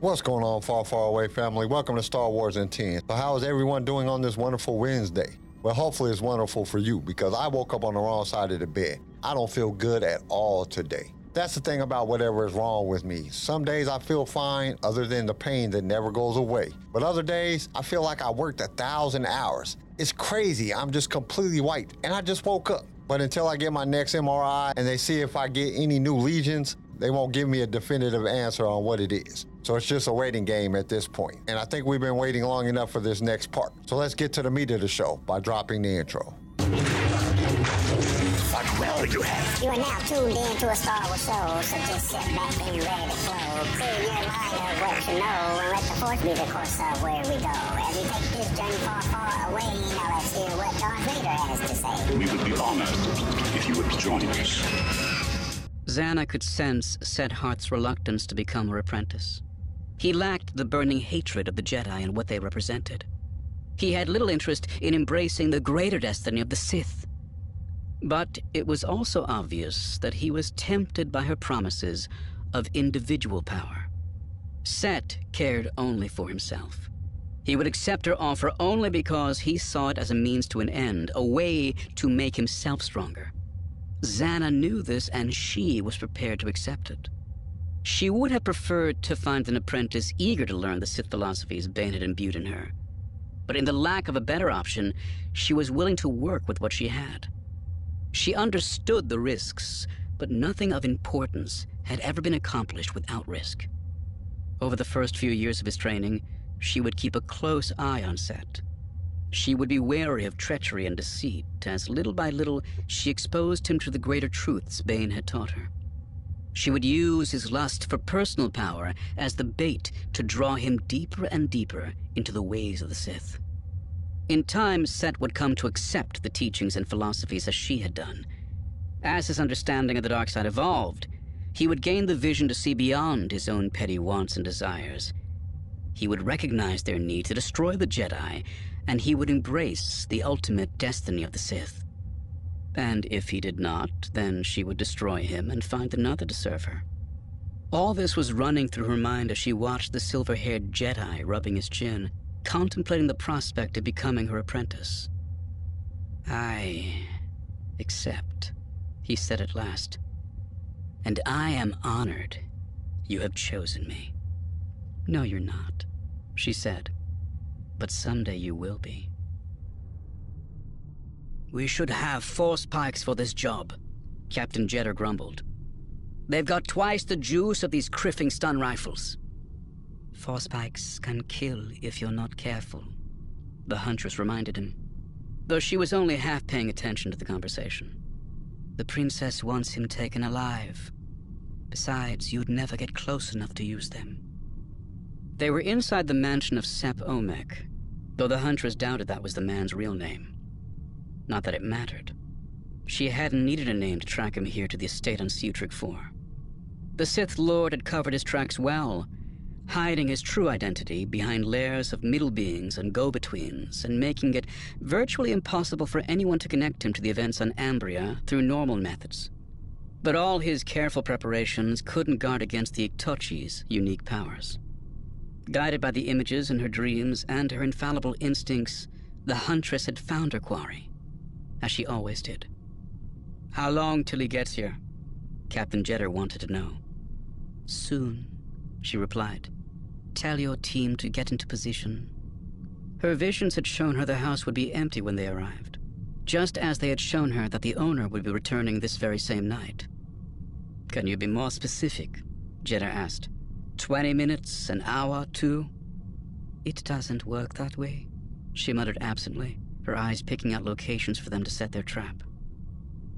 What's going on, far, far away family? Welcome to Star Wars in 10. So, how is everyone doing on this wonderful Wednesday? Well, hopefully, it's wonderful for you because I woke up on the wrong side of the bed. I don't feel good at all today. That's the thing about whatever is wrong with me. Some days I feel fine, other than the pain that never goes away. But other days, I feel like I worked a thousand hours. It's crazy. I'm just completely white, and I just woke up. But until I get my next MRI and they see if I get any new lesions, they won't give me a definitive answer on what it is. So it's just a waiting game at this point. And I think we've been waiting long enough for this next part. So let's get to the meat of the show by dropping the intro. What will you have? You are now tuned in to a Star Wars show, so just sit back and ready to flow. Clear your mind of what you know, and let the force be the course of where we go. As we take this journey far, far away, now let's hear what Darth Vader has to say. We would be honored if you would join us. Zannah could sense Set Harth's reluctance to become her apprentice. He lacked the burning hatred of the Jedi and what they represented. He had little interest in embracing the greater destiny of the Sith. But it was also obvious that he was tempted by her promises of individual power. Set cared only for himself. He would accept her offer only because he saw it as a means to an end, a way to make himself stronger. Zannah knew this, and she was prepared to accept it. She would have preferred to find an apprentice eager to learn the Sith philosophies Bane had imbued in her. But in the lack of a better option, she was willing to work with what she had. She understood the risks, but nothing of importance had ever been accomplished without risk. Over the first few years of his training, she would keep a close eye on Set. She would be wary of treachery and deceit, as little by little she exposed him to the greater truths Bane had taught her. She would use his lust for personal power as the bait to draw him deeper and deeper into the ways of the Sith. In time, Set would come to accept the teachings and philosophies as she had done. As his understanding of the dark side evolved, he would gain the vision to see beyond his own petty wants and desires. He would recognize their need to destroy the Jedi, and he would embrace the ultimate destiny of the Sith. And if he did not, then she would destroy him and find another to serve her. All this was running through her mind as she watched the silver haired Jedi rubbing his chin, contemplating the prospect of becoming her apprentice. I accept, he said at last. And I am honored you have chosen me. No, you're not, she said. But someday you will be. We should have force pikes for this job, Captain Jetter grumbled. They've got twice the juice of these kriffing stun rifles. Force pikes can kill if you're not careful, the huntress reminded him, though she was only half paying attention to the conversation. The princess wants him taken alive. Besides, you'd never get close enough to use them. They were inside the mansion of Sep Omek, though the huntress doubted that was the man's real name. Not that it mattered. She hadn't needed a name to track him here to the estate on Ciutric 4. The Sith Lord had covered his tracks well, hiding his true identity behind layers of middle beings and go-betweens, and making it virtually impossible for anyone to connect him to the events on Ambria through normal methods. But all his careful preparations couldn't guard against the Iktotchi's unique powers. Guided by the images in her dreams and her infallible instincts, the huntress had found her quarry, as she always did. How long till he gets here? Captain Jetter wanted to know. Soon, she replied. Tell your team to get into position. Her visions had shown her the house would be empty when they arrived, just as they had shown her that the owner would be returning this very same night. Can you be more specific? Jetter asked. Twenty minutes, an hour, two? It doesn't work that way, she muttered absently, her eyes picking out locations for them to set their trap.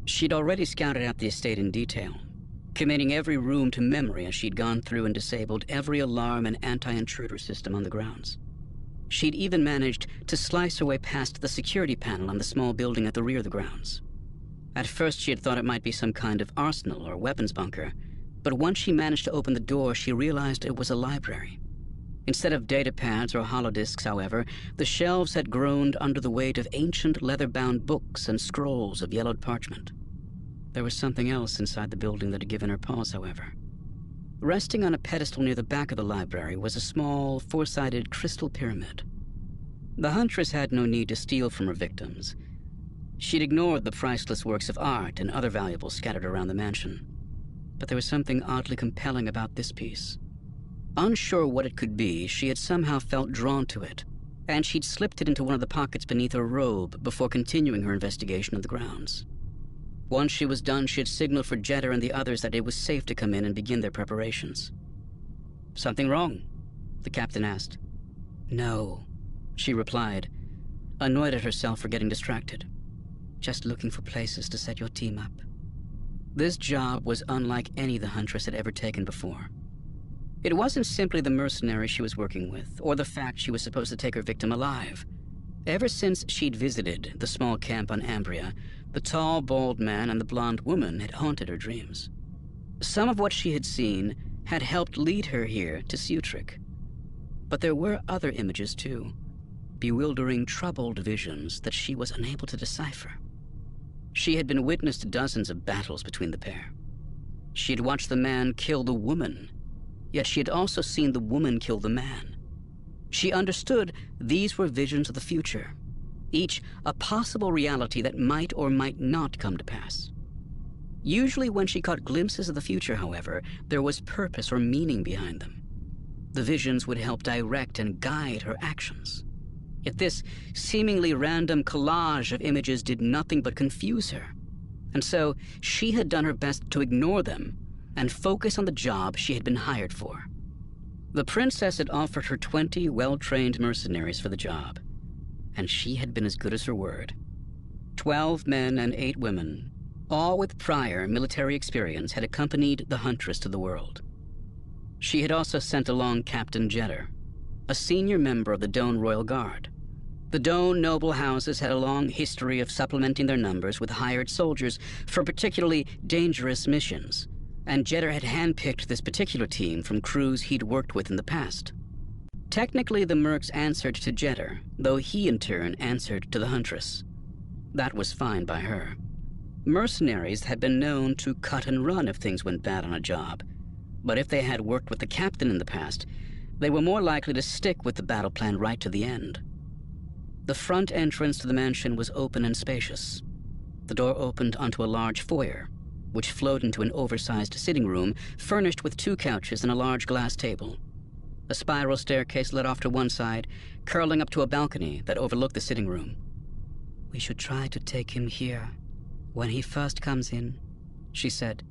She'd already scouted out the estate in detail, committing every room to memory as she'd gone through and disabled every alarm and anti-intruder system on the grounds. She'd even managed to slice her way past the security panel on the small building at the rear of the grounds. At first she had thought it might be some kind of arsenal or weapons bunker, but once she managed to open the door, she realized it was a library. Instead of data pads or holodisks, however, the shelves had groaned under the weight of ancient leather-bound books and scrolls of yellowed parchment. There was something else inside the building that had given her pause, however. Resting on a pedestal near the back of the library was a small, four sided crystal pyramid. The huntress had no need to steal from her victims. She'd ignored the priceless works of art and other valuables scattered around the mansion. But there was something oddly compelling about this piece. Unsure what it could be, she had somehow felt drawn to it, and she'd slipped it into one of the pockets beneath her robe before continuing her investigation of the grounds. Once she was done, she had signaled for Jetter and the others that it was safe to come in and begin their preparations. Something wrong? The captain asked. No, she replied, annoyed at herself for getting distracted. Just looking for places to set your team up. This job was unlike any the Huntress had ever taken before. It wasn't simply the mercenary she was working with, or the fact she was supposed to take her victim alive. Ever since she'd visited the small camp on Ambria, the tall, bald man and the blonde woman had haunted her dreams. Some of what she had seen had helped lead her here to Ciutric. But there were other images, too. Bewildering, troubled visions that she was unable to decipher. She had been witness to dozens of battles between the pair. She had watched the man kill the woman, yet she had also seen the woman kill the man. She understood these were visions of the future, each a possible reality that might or might not come to pass. Usually, when she caught glimpses of the future, however, there was purpose or meaning behind them. The visions would help direct and guide her actions. Yet this seemingly random collage of images did nothing but confuse her. And so she had done her best to ignore them and focus on the job she had been hired for. The princess had offered her 20 well trained mercenaries for the job and she had been as good as her word. Twelve men and eight women, all with prior military experience, had accompanied the Huntress to the world. She had also sent along Captain Jetter, a senior member of the Doan Royal Guard. The Doan noble houses had a long history of supplementing their numbers with hired soldiers for particularly dangerous missions, and Jetter had handpicked this particular team from crews he'd worked with in the past. Technically, the Mercs answered to Jetter, though he in turn answered to the Huntress. That was fine by her. Mercenaries had been known to cut and run if things went bad on a job, but if they had worked with the captain in the past, they were more likely to stick with the battle plan right to the end. The front entrance to the mansion was open and spacious. The door opened onto a large foyer, which flowed into an oversized sitting room furnished with two couches and a large glass table. A spiral staircase led off to one side, curling up to a balcony that overlooked the sitting room. We should try to take him here, when he first comes in, she said.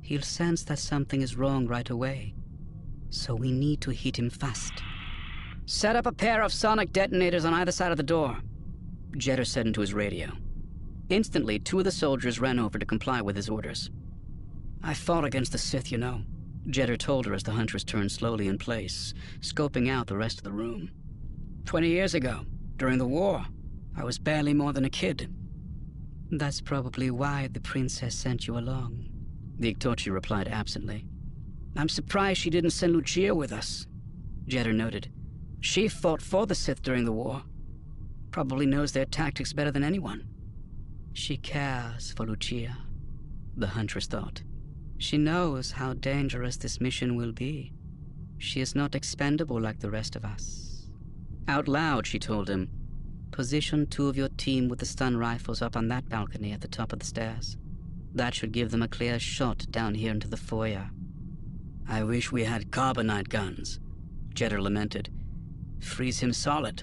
He'll sense that something is wrong right away, so we need to hit him fast. Set up a pair of sonic detonators on either side of the door, Jetter said into his radio. Instantly, two of the soldiers ran over to comply with his orders. I fought against the Sith, you know. Jetter told her as the Huntress turned slowly in place, scoping out the rest of the room. Twenty years ago, during the war, I was barely more than a kid. That's probably why the princess sent you along, the Iktotchi replied absently. I'm surprised she didn't send Lucia with us, Jetter noted. She fought for the Sith during the war. Probably knows their tactics better than anyone. She cares for Lucia, the Huntress thought. She knows how dangerous this mission will be. She is not expendable like the rest of us. Out loud, she told him, Position two of your team with the stun rifles up on that balcony at the top of the stairs. That should give them a clear shot down here into the foyer. I wish we had carbonite guns, Jetter lamented. Freeze him solid.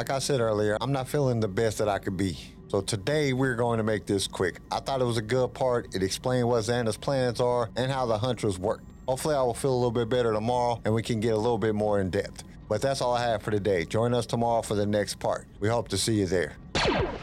Like I said earlier, I'm not feeling the best that I could be. So today we're going to make this quick. I thought it was a good part. It explained what Xander's plans are and how the hunters work. Hopefully I will feel a little bit better tomorrow and we can get a little bit more in depth. But that's all I have for today. Join us tomorrow for the next part. We hope to see you there.